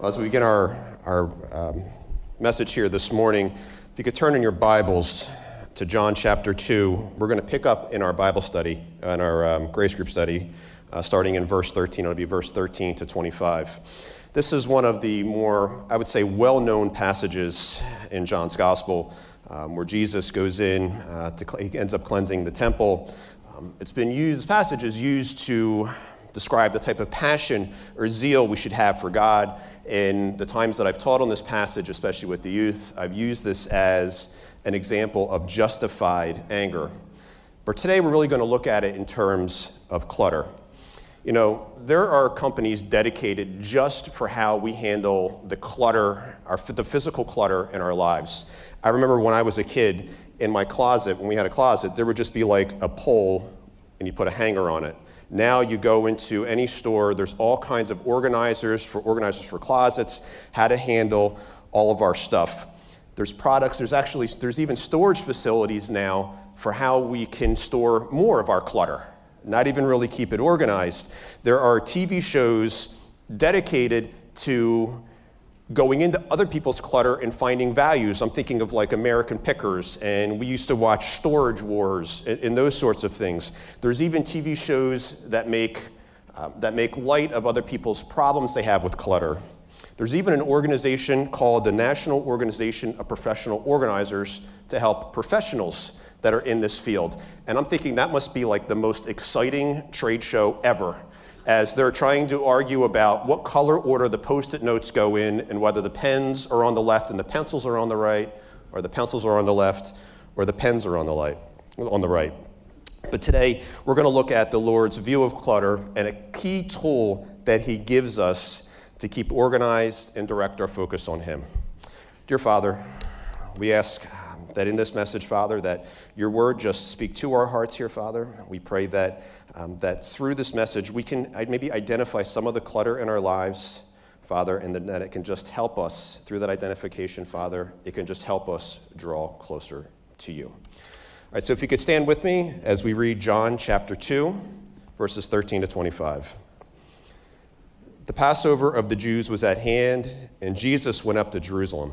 As we begin our, our um, message here this morning, if you could turn in your Bibles to John chapter 2, we're going to pick up in our Bible study, in our um, grace group study, uh, starting in verse 13. It'll be verse 13 to 25. This is one of the more, I would say, well known passages in John's Gospel um, where Jesus goes in, uh, to, he ends up cleansing the temple. Um, it's been used, this passage is used to describe the type of passion or zeal we should have for God in the times that I've taught on this passage, especially with the youth, I've used this as an example of justified anger. But today we're really going to look at it in terms of clutter. You know, there are companies dedicated just for how we handle the clutter, our, the physical clutter in our lives. I remember when I was a kid in my closet, when we had a closet, there would just be like a pole and you put a hanger on it. Now you go into any store, there's all kinds of organizers for organizers for closets, how to handle all of our stuff. There's products, there's actually there's even storage facilities now for how we can store more of our clutter, not even really keep it organized. There are TV shows dedicated to going into other people's clutter and finding values. I'm thinking of like American Pickers, and we used to watch Storage Wars and, and those sorts of things. There's even TV shows that make, uh, that make light of other people's problems they have with clutter. There's even an organization called the National Organization of Professional Organizers to help professionals that are in this field. And I'm thinking that must be like the most exciting trade show ever as they're trying to argue about what color order the post it notes go in and whether the pens are on the left and the pencils are on the right, or the pencils are on the left, or the pens are on the, light, on the right. But today, we're going to look at the Lord's view of clutter and a key tool that He gives us to keep organized and direct our focus on Him. Dear Father, we ask that in this message, Father, that your word just speak to our hearts here, Father. We pray that um, that through this message we can maybe identify some of the clutter in our lives, Father, and that it can just help us through that identification, Father. It can just help us draw closer to you. All right, so if you could stand with me as we read John chapter 2, verses 13 to 25. The Passover of the Jews was at hand, and Jesus went up to Jerusalem.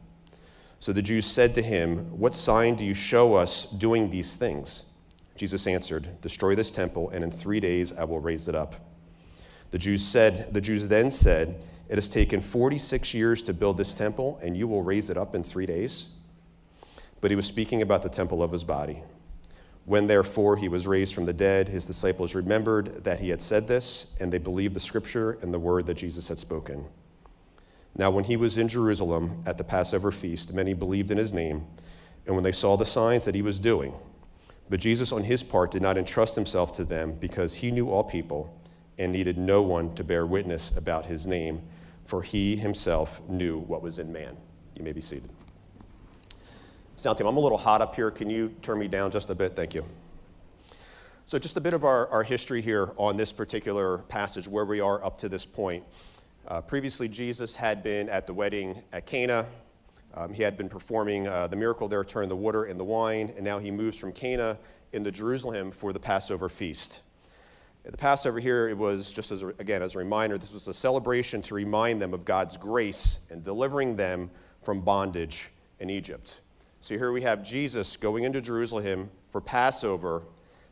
So the Jews said to him, What sign do you show us doing these things? Jesus answered, Destroy this temple, and in three days I will raise it up. The Jews said, the Jews then said, It has taken 46 years to build this temple, and you will raise it up in three days. But he was speaking about the temple of his body. When therefore he was raised from the dead, his disciples remembered that he had said this, and they believed the scripture and the word that Jesus had spoken. Now, when he was in Jerusalem at the Passover feast, many believed in his name, and when they saw the signs that he was doing, but Jesus, on his part, did not entrust himself to them because he knew all people and needed no one to bear witness about his name, for he himself knew what was in man. You may be seated. Sound team, I'm a little hot up here. Can you turn me down just a bit? Thank you. So, just a bit of our, our history here on this particular passage, where we are up to this point. Uh, previously, Jesus had been at the wedding at Cana. Um, he had been performing uh, the miracle there, turning the water into wine, and now he moves from Cana into Jerusalem for the Passover feast. The Passover here, it was just as a, again as a reminder, this was a celebration to remind them of God's grace and delivering them from bondage in Egypt. So here we have Jesus going into Jerusalem for Passover.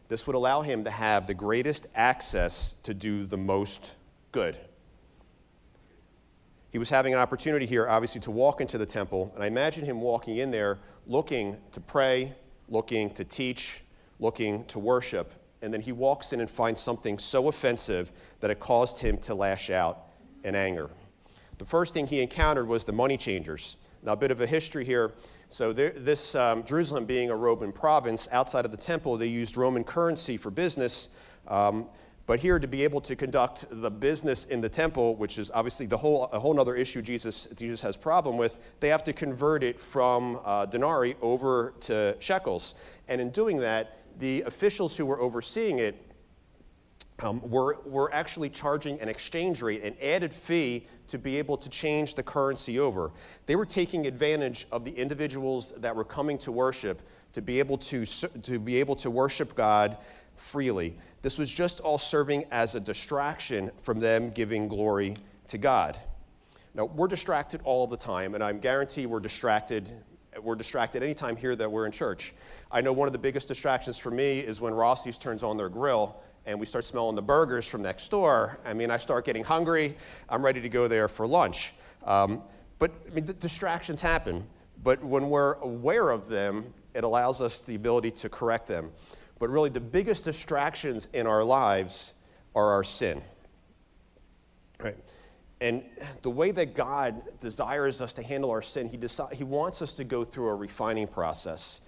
This would allow him to have the greatest access to do the most good. He was having an opportunity here, obviously, to walk into the temple. And I imagine him walking in there looking to pray, looking to teach, looking to worship. And then he walks in and finds something so offensive that it caused him to lash out in anger. The first thing he encountered was the money changers. Now, a bit of a history here. So, there, this um, Jerusalem being a Roman province, outside of the temple, they used Roman currency for business. Um, but here, to be able to conduct the business in the temple, which is obviously the whole, a whole other issue Jesus, Jesus has problem with, they have to convert it from uh, denarii over to shekels. And in doing that, the officials who were overseeing it um, were, were actually charging an exchange rate, an added fee to be able to change the currency over. They were taking advantage of the individuals that were coming to worship to be able to, to, be able to worship God freely. This was just all serving as a distraction from them giving glory to God. Now, we're distracted all the time, and I'm guarantee we're distracted. We're distracted anytime here that we're in church. I know one of the biggest distractions for me is when Rossi's turns on their grill and we start smelling the burgers from next door. I mean, I start getting hungry. I'm ready to go there for lunch. Um, but I mean, distractions happen. But when we're aware of them, it allows us the ability to correct them. But really, the biggest distractions in our lives are our sin. Right? And the way that God desires us to handle our sin, He, deci- he wants us to go through a refining process.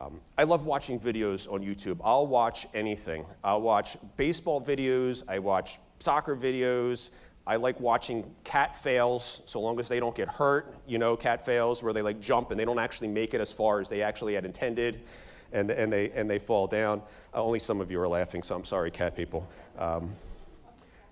Um, I love watching videos on YouTube. I'll watch anything. I'll watch baseball videos, I watch soccer videos. I like watching cat fails, so long as they don't get hurt, you know, cat fails where they like jump and they don't actually make it as far as they actually had intended and, and, they, and they fall down. Uh, only some of you are laughing, so I'm sorry, cat people. Um,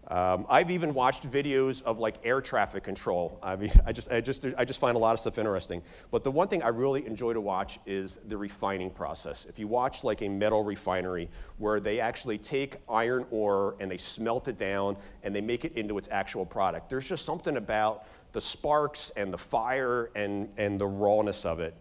um, I've even watched videos of like air traffic control. I mean, I just, I, just, I just find a lot of stuff interesting. But the one thing I really enjoy to watch is the refining process. If you watch like a metal refinery where they actually take iron ore and they smelt it down and they make it into its actual product, there's just something about the sparks and the fire and, and the rawness of it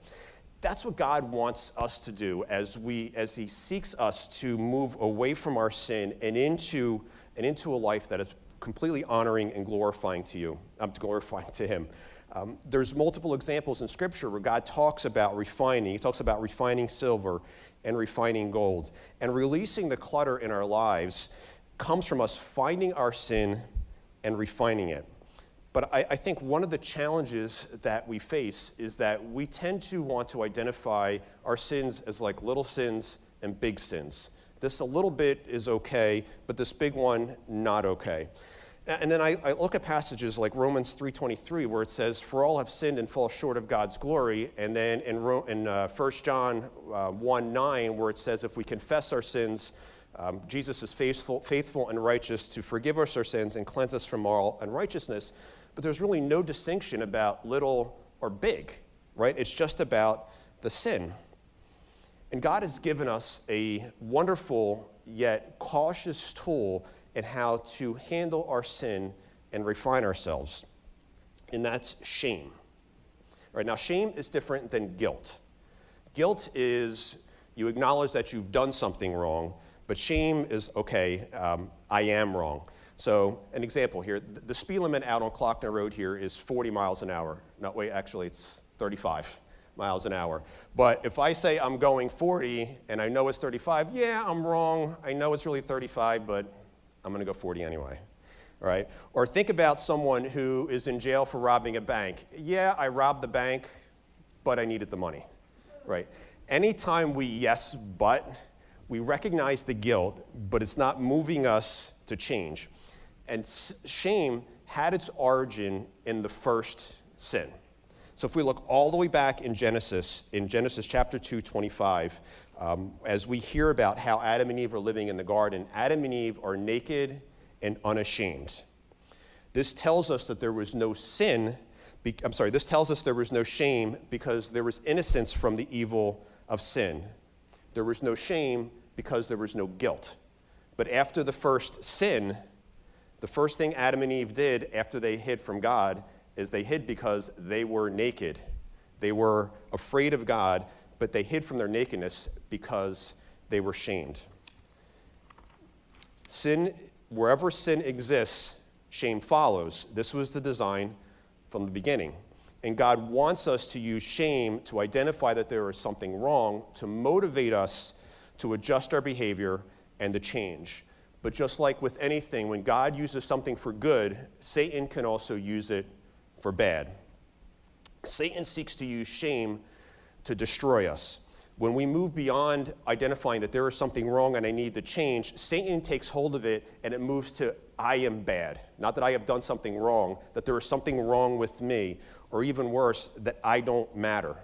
that's what God wants us to do as, we, as He seeks us to move away from our sin and into, and into a life that is completely honoring and glorifying to you, um, glorifying to Him. Um, there's multiple examples in Scripture where God talks about refining. He talks about refining silver and refining gold. And releasing the clutter in our lives comes from us finding our sin and refining it. But I, I, think one of the challenges that we face is that we tend to want to identify our sins as like little sins and big sins. This a little bit is okay, but this big one, not okay. And then I, I look at passages like Romans 3.23 where it says, for all have sinned and fall short of God's glory. And then in, in uh, 1 John uh, 1 9 where it says, if we confess our sins, um, Jesus is faithful, faithful and righteous to forgive us our sins and cleanse us from all unrighteousness but there's really no distinction about little or big, right? It's just about the sin. And God has given us a wonderful yet cautious tool in how to handle our sin and refine ourselves, and that's shame. Right now, shame is different than guilt. Guilt is you acknowledge that you've done something wrong, but shame is okay, um, I am wrong. So, an example here the speed limit out on Klockner Road here is 40 miles an hour. No, wait, actually, it's 35 miles an hour. But if I say I'm going 40 and I know it's 35, yeah, I'm wrong. I know it's really 35, but I'm going to go 40 anyway. All right? Or think about someone who is in jail for robbing a bank. Yeah, I robbed the bank, but I needed the money. Right? Anytime we yes, but, we recognize the guilt, but it's not moving us to change. And shame had its origin in the first sin. So if we look all the way back in Genesis, in Genesis chapter 2, 25, um, as we hear about how Adam and Eve are living in the garden, Adam and Eve are naked and unashamed. This tells us that there was no sin. Be, I'm sorry, this tells us there was no shame because there was innocence from the evil of sin. There was no shame because there was no guilt. But after the first sin, the first thing Adam and Eve did after they hid from God is they hid because they were naked. They were afraid of God, but they hid from their nakedness because they were shamed. Sin, wherever sin exists, shame follows. This was the design from the beginning. And God wants us to use shame to identify that there is something wrong, to motivate us to adjust our behavior and to change. But just like with anything, when God uses something for good, Satan can also use it for bad. Satan seeks to use shame to destroy us. When we move beyond identifying that there is something wrong and I need to change, Satan takes hold of it and it moves to I am bad. Not that I have done something wrong, that there is something wrong with me, or even worse, that I don't matter.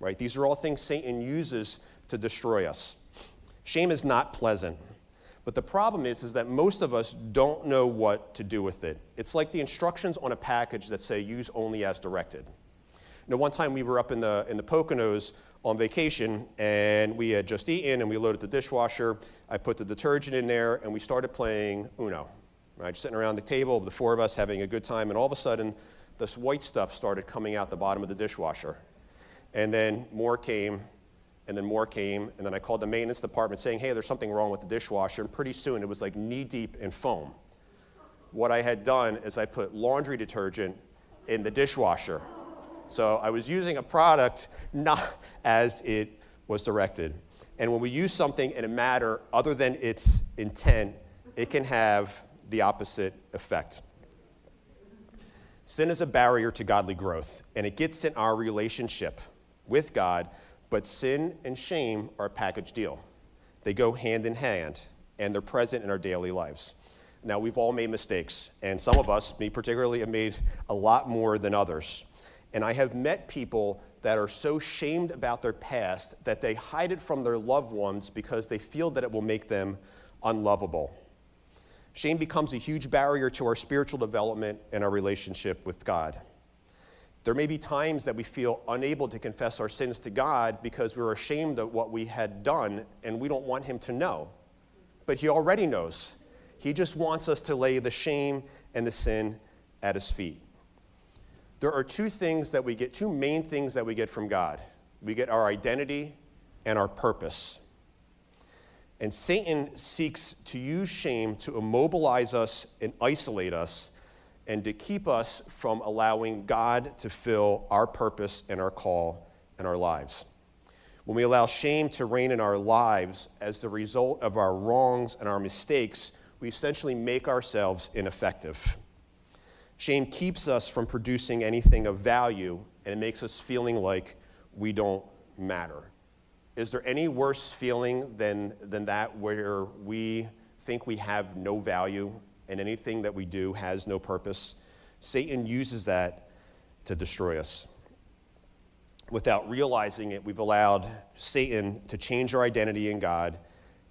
Right? These are all things Satan uses to destroy us. Shame is not pleasant. But the problem is, is that most of us don't know what to do with it. It's like the instructions on a package that say use only as directed. You know, one time we were up in the, in the Poconos on vacation and we had just eaten and we loaded the dishwasher. I put the detergent in there and we started playing Uno. Right, just sitting around the table, the four of us having a good time, and all of a sudden, this white stuff started coming out the bottom of the dishwasher. And then more came, and then more came, and then I called the maintenance department saying, hey, there's something wrong with the dishwasher, and pretty soon it was like knee deep in foam. What I had done is I put laundry detergent in the dishwasher. So I was using a product not as it was directed. And when we use something in a matter other than its intent, it can have the opposite effect. Sin is a barrier to godly growth, and it gets in our relationship with God, but sin and shame are a package deal. They go hand in hand, and they're present in our daily lives. Now, we've all made mistakes, and some of us, me particularly, have made a lot more than others. And I have met people that are so shamed about their past that they hide it from their loved ones because they feel that it will make them unlovable. Shame becomes a huge barrier to our spiritual development and our relationship with God. There may be times that we feel unable to confess our sins to God because we're ashamed of what we had done and we don't want Him to know. But He already knows. He just wants us to lay the shame and the sin at His feet. There are two things that we get, two main things that we get from God we get our identity and our purpose. And Satan seeks to use shame to immobilize us and isolate us and to keep us from allowing God to fill our purpose and our call in our lives. When we allow shame to reign in our lives as the result of our wrongs and our mistakes, we essentially make ourselves ineffective. Shame keeps us from producing anything of value, and it makes us feeling like we don't matter. Is there any worse feeling than, than that where we think we have no value and anything that we do has no purpose? Satan uses that to destroy us. Without realizing it, we've allowed Satan to change our identity in God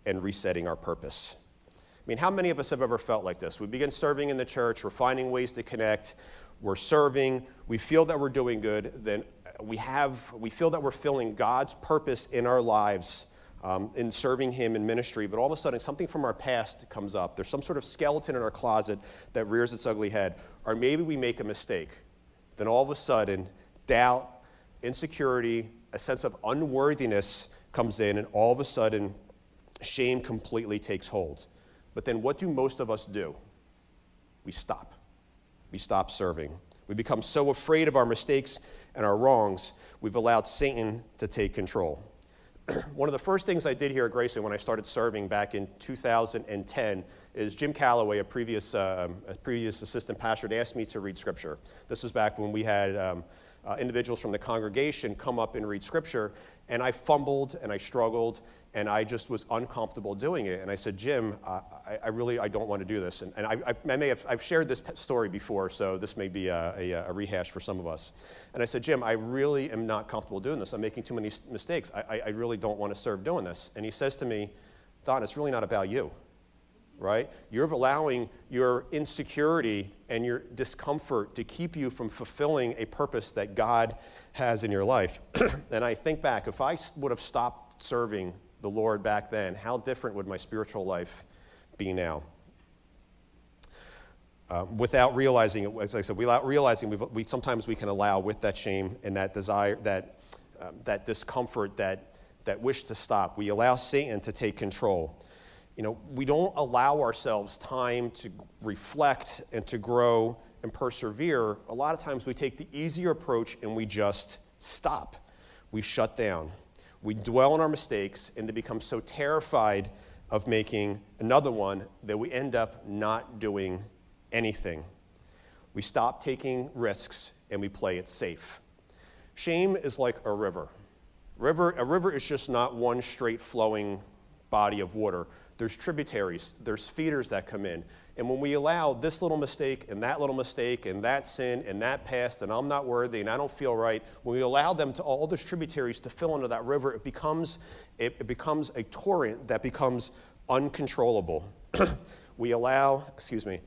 and resetting our purpose. I mean, how many of us have ever felt like this? We begin serving in the church, we're finding ways to connect, we're serving, we feel that we're doing good, then we have, we feel that we're filling God's purpose in our lives um, in serving Him in ministry, but all of a sudden something from our past comes up. There's some sort of skeleton in our closet that rears its ugly head. Or maybe we make a mistake. Then all of a sudden, doubt, insecurity, a sense of unworthiness comes in, and all of a sudden, shame completely takes hold. But then what do most of us do? We stop. We stop serving. We become so afraid of our mistakes and our wrongs, we've allowed Satan to take control. One of the first things I did here at Grayson when I started serving back in 2010 is Jim Calloway, a previous, uh, a previous assistant pastor, asked me to read scripture. This was back when we had um, uh, individuals from the congregation come up and read scripture, and I fumbled and I struggled and I just was uncomfortable doing it. And I said, Jim, I, I really I don't want to do this. And, and I, I, may have I've shared this story before, so this may be a, a, a, rehash for some of us. And I said, Jim, I really am not comfortable doing this. I'm making too many mistakes. I, I really don't want to serve doing this. And he says to me, Don, it's really not about you, right? You're allowing your insecurity and your discomfort to keep you from fulfilling a purpose that God has in your life. and I think back, if I would have stopped serving the Lord back then, how different would my spiritual life be now? Uh, without realizing it, as I said, without realizing, we sometimes we can allow with that shame and that desire, that, um, that discomfort, that, that wish to stop, we allow Satan to take control. You know, we don't allow ourselves time to reflect and to grow and persevere, a lot of times we take the easier approach and we just stop. We shut down. We dwell on our mistakes and they become so terrified of making another one that we end up not doing anything. We stop taking risks and we play it safe. Shame is like a river. river a river is just not one straight flowing body of water. There's tributaries, there's feeders that come in. And when we allow this little mistake and that little mistake and that sin and that past and I'm not worthy and I don't feel right, when we allow them to all those tributaries to fill into that river, it becomes, it, it becomes a torrent that becomes uncontrollable. we allow, excuse me,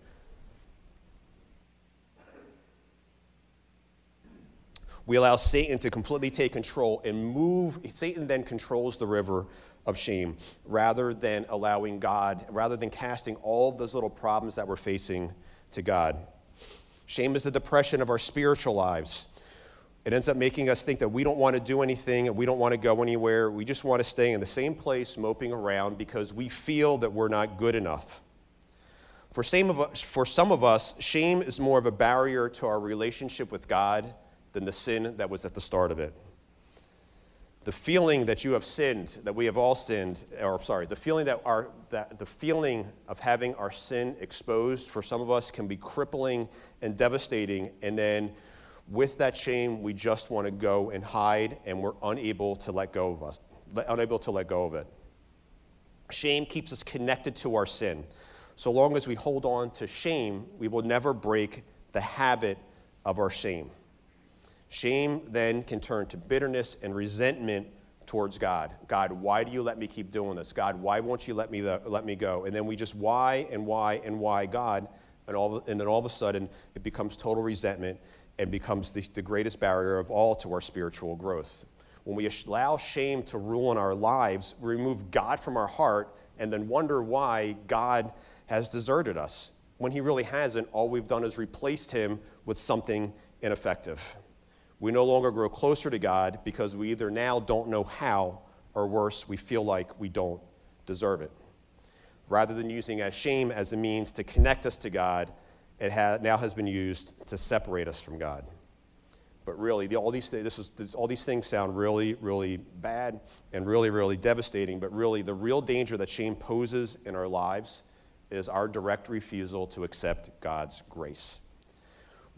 we allow Satan to completely take control and move. Satan then controls the river of shame rather than allowing God, rather than casting all those little problems that we're facing to God. Shame is the depression of our spiritual lives. It ends up making us think that we don't want to do anything and we don't want to go anywhere. We just want to stay in the same place, moping around, because we feel that we're not good enough. For some, of us, for some of us, shame is more of a barrier to our relationship with God than the sin that was at the start of it the feeling that you have sinned, that we have all sinned, or sorry, the feeling that our that the feeling of having our sin exposed for some of us can be crippling and devastating, and then with that shame, we just want to go and hide, and we're unable to let go of us, unable to let go of it. Shame keeps us connected to our sin. So long as we hold on to shame, we will never break the habit of our shame. Shame then can turn to bitterness and resentment towards God. God, why do you let me keep doing this? God, why won't you let me, the, let me go? And then we just why and why and why God, and, all, and then all of a sudden it becomes total resentment and becomes the, the greatest barrier of all to our spiritual growth. When we allow shame to rule in our lives, we remove God from our heart and then wonder why God has deserted us. When he really hasn't, all we've done is replaced him with something ineffective. We no longer grow closer to God because we either now don't know how, or worse, we feel like we don't deserve it. Rather than using as shame as a means to connect us to God, it ha- now has been used to separate us from God. But really, the, all, these th- this is, this, all these things sound really, really bad and really, really devastating. But really, the real danger that shame poses in our lives is our direct refusal to accept God's grace.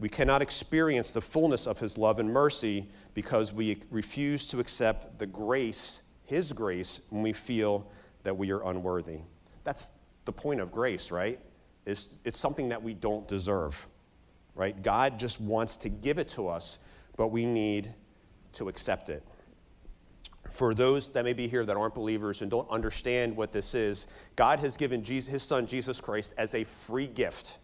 We cannot experience the fullness of His love and mercy because we refuse to accept the grace, His grace, when we feel that we are unworthy. That's the point of grace, right? It's, it's something that we don't deserve, right? God just wants to give it to us, but we need to accept it. For those that may be here that aren't believers and don't understand what this is, God has given Jesus, His Son, Jesus Christ, as a free gift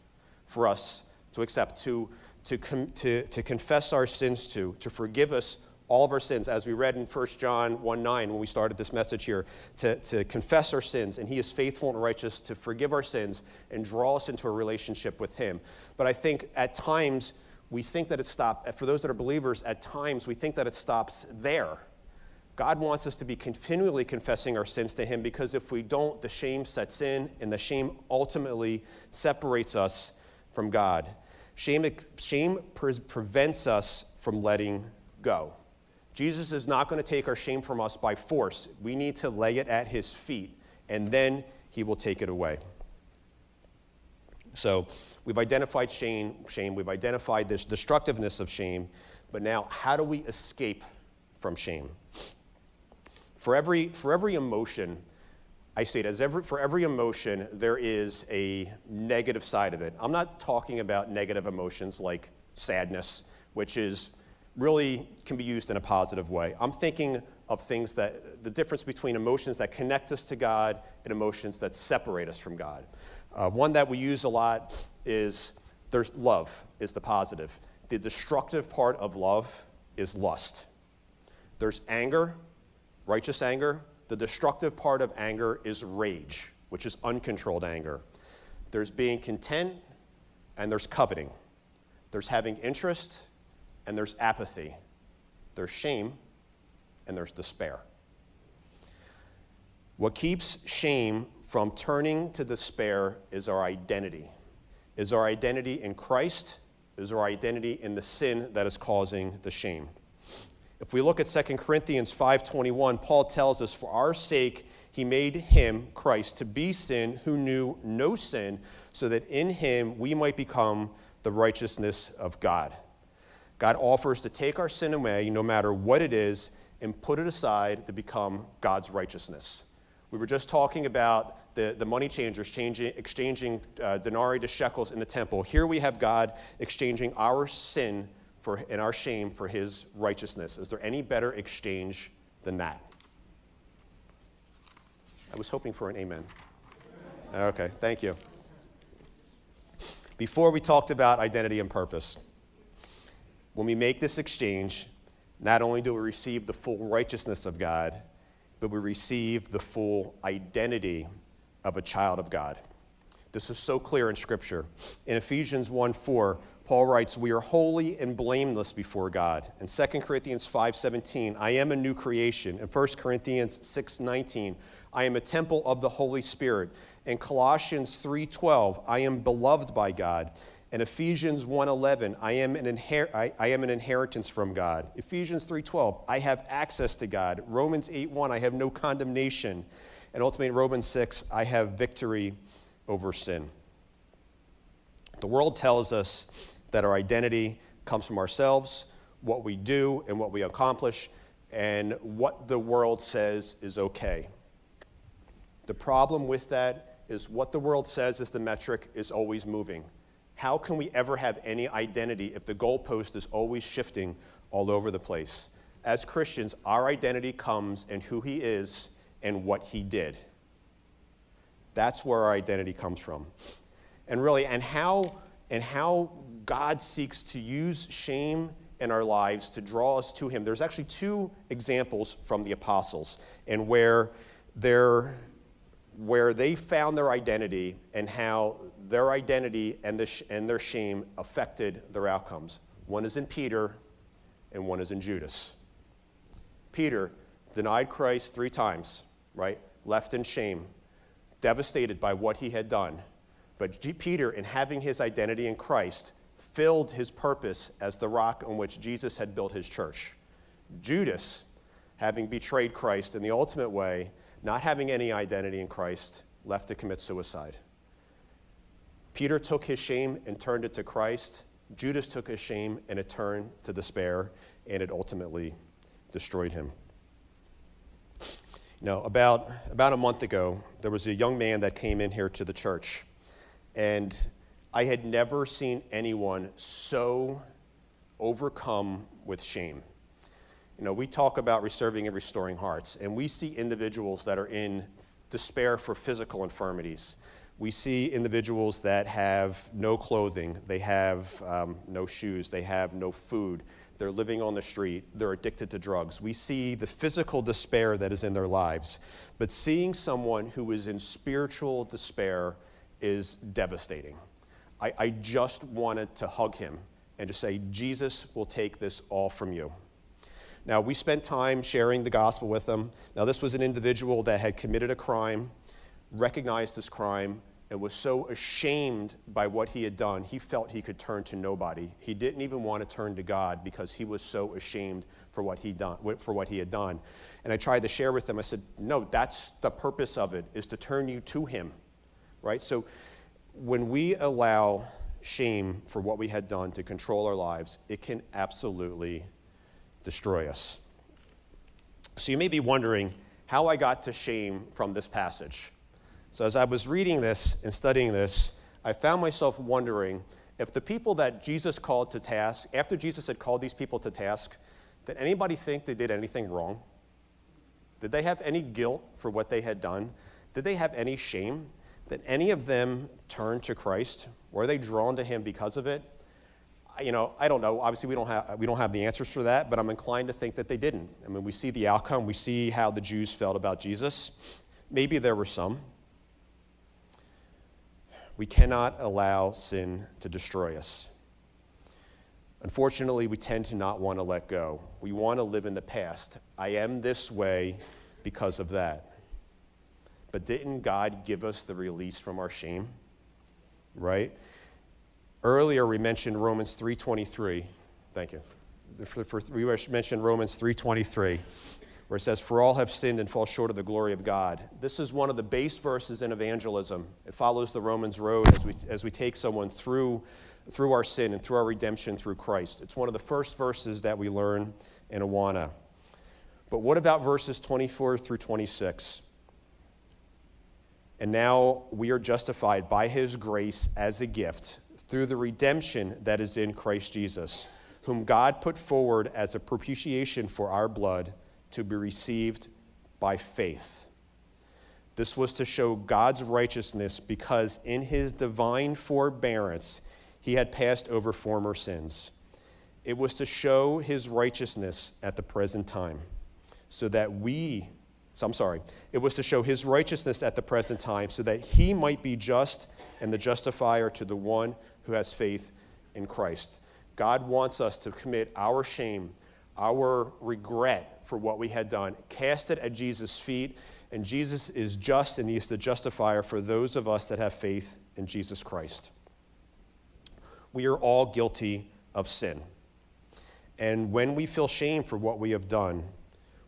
for us to accept, to to, to, to confess our sins to, to forgive us all of our sins, as we read in 1 John 1 9 when we started this message here, to, to confess our sins, and He is faithful and righteous to forgive our sins and draw us into a relationship with Him. But I think at times we think that it stops, for those that are believers, at times we think that it stops there. God wants us to be continually confessing our sins to Him because if we don't, the shame sets in, and the shame ultimately separates us from God. Shame, shame pre- prevents us from letting go. Jesus is not going to take our shame from us by force. We need to lay it at his feet, and then he will take it away. So we've identified shame, shame, we've identified this destructiveness of shame, but now how do we escape from shame? For every, for every emotion, I it as every, for every emotion, there is a negative side of it. I'm not talking about negative emotions like sadness, which is really can be used in a positive way. I'm thinking of things that the difference between emotions that connect us to God and emotions that separate us from God. Uh, one that we use a lot is there's love is the positive. The destructive part of love is lust. There's anger, righteous anger, the destructive part of anger is rage, which is uncontrolled anger. There's being content and there's coveting. There's having interest and there's apathy. There's shame and there's despair. What keeps shame from turning to despair is our identity. Is our identity in Christ is our identity in the sin that is causing the shame. If we look at 2 Corinthians 5:21, Paul tells us for our sake he made him Christ to be sin who knew no sin so that in him we might become the righteousness of God. God offers to take our sin away no matter what it is and put it aside to become God's righteousness. We were just talking about the, the money changers changing, exchanging uh, denarii to shekels in the temple. Here we have God exchanging our sin for, and our shame for his righteousness. Is there any better exchange than that? I was hoping for an amen. Okay, thank you. Before we talked about identity and purpose, when we make this exchange, not only do we receive the full righteousness of God, but we receive the full identity of a child of God. This is so clear in Scripture. In Ephesians 1 4, Paul writes, We are holy and blameless before God. In 2 Corinthians 5:17, I am a new creation. In 1 Corinthians 6:19, I am a temple of the Holy Spirit. In Colossians 3:12, I am beloved by God. In Ephesians 1:11, I am an inher- I, I am an inheritance from God. Ephesians 3:12, I have access to God. Romans 8:1, I have no condemnation. And ultimately Romans 6, I have victory over sin. The world tells us that our identity comes from ourselves, what we do and what we accomplish, and what the world says is okay. The problem with that is what the world says is the metric is always moving. How can we ever have any identity if the goalpost is always shifting all over the place? As Christians, our identity comes in who He is and what He did. That's where our identity comes from. And really, and how, and how God seeks to use shame in our lives to draw us to Him. There's actually two examples from the apostles, and where where they found their identity and how their identity and, the and their shame affected their outcomes. One is in Peter, and one is in Judas. Peter denied Christ three times, right? Left in shame, devastated by what he had done. But Peter, in having his identity in Christ, filled his purpose as the rock on which Jesus had built his church. Judas, having betrayed Christ in the ultimate way, not having any identity in Christ, left to commit suicide. Peter took his shame and turned it to Christ. Judas took his shame and it turned to despair, and it ultimately destroyed him. Know, about, about a month ago, there was a young man that came in here to the church, and I had never seen anyone so overcome with shame. You know, we talk about reserving and restoring hearts, and we see individuals that are in despair for physical infirmities. We see individuals that have no clothing, they have um, no shoes, they have no food, they're living on the street, they're addicted to drugs. We see the physical despair that is in their lives. But seeing someone who is in spiritual despair is devastating. I, I just wanted to hug him and to say, Jesus will take this all from you. Now, we spent time sharing the gospel with them. Now, this was an individual that had committed a crime, recognized this crime, and was so ashamed by what he had done, he felt he could turn to nobody. He didn't even want to turn to God because he was so ashamed for what he done for what he had done. And I tried to share with them. I said, "No, that's the purpose of it is to turn you to him." Right? So when we allow shame for what we had done to control our lives, it can absolutely destroy us. So you may be wondering how I got to shame from this passage. So as I was reading this and studying this, I found myself wondering if the people that Jesus called to task, after Jesus had called these people to task, did anybody think they did anything wrong? Did they have any guilt for what they had done? Did they have any shame? Did any of them turn to Christ? Were they drawn to him because of it? you know, I don't know. Obviously, we don't, have, we don't have the answers for that, but I'm inclined to think that they didn't. I mean, we see the outcome, we see how the Jews felt about Jesus. Maybe there were some. We cannot allow sin to destroy us. Unfortunately, we tend to not want to let go. We want to live in the past. I am this way because of that. But didn't God give us the release from our shame? Right? Earlier we mentioned Romans 3:23. Thank you. We mentioned Romans 3:23, where it says, "For all have sinned and fall short of the glory of God." This is one of the base verses in evangelism. It follows the Romans road as we as we take someone through through our sin and through our redemption through Christ. It's one of the first verses that we learn in Awana. But what about verses 24 through 26? And now we are justified by his grace as a gift through the redemption that is in Christ Jesus, whom God put forward as a propitiation for our blood to be received by faith. This was to show God's righteousness because in his divine forbearance he had passed over former sins. It was to show his righteousness at the present time, so that we, so I'm sorry, it was to show his righteousness at the present time, so that he might be just and the justifier to the one who has faith in Christ. God wants us to commit our shame, our regret for what we had done, cast it at Jesus' feet, and Jesus is just and he is the justifier for those of us that have faith in Jesus Christ. We are all guilty of sin. And when we feel shame for what we have done,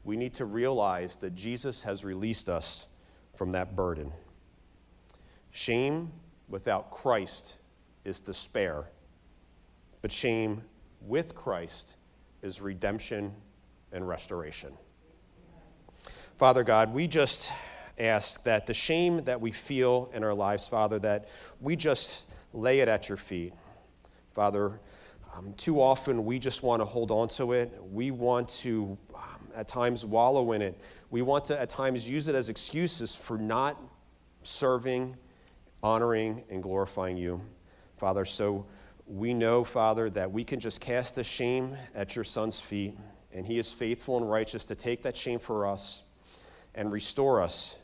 we need to realize that Jesus has released us from that burden. Shame without Christ is despair, but shame with Christ is redemption and restoration. Father God, we just ask that the shame that we feel in our lives, Father, that we just lay it at your feet. Father, um, too often we just want to hold on to it. We want to, um, at times, wallow in it. We want to, at times, use it as excuses for not serving, honoring, and glorifying you. Father, so we know, Father, that we can just cast the shame at your Son's feet, and he is faithful and righteous to take that shame for us and restore us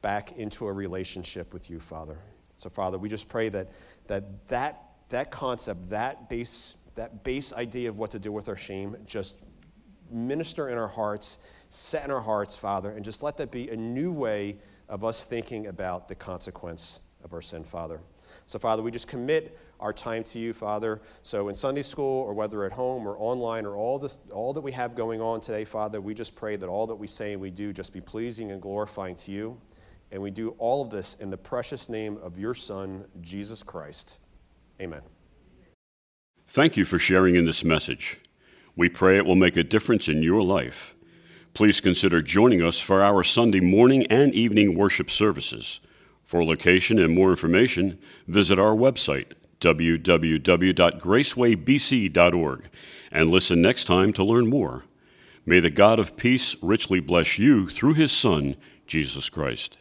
back into a relationship with you, Father. So, Father, we just pray that that, that, that concept, that base, that base idea of what to do with our shame, just minister in our hearts, set in our hearts, Father, and just let that be a new way of us thinking about the consequence of our sin, Father. So, Father, we just commit our time to you, Father. So, in Sunday school, or whether at home or online, or all, this, all that we have going on today, Father, we just pray that all that we say and we do just be pleasing and glorifying to you. And we do all of this in the precious name of your Son, Jesus Christ. Amen. Thank you for sharing in this message. We pray it will make a difference in your life. Please consider joining us for our Sunday morning and evening worship services. For location and more information, visit our website, www.gracewaybc.org, and listen next time to learn more. May the God of peace richly bless you through his Son, Jesus Christ.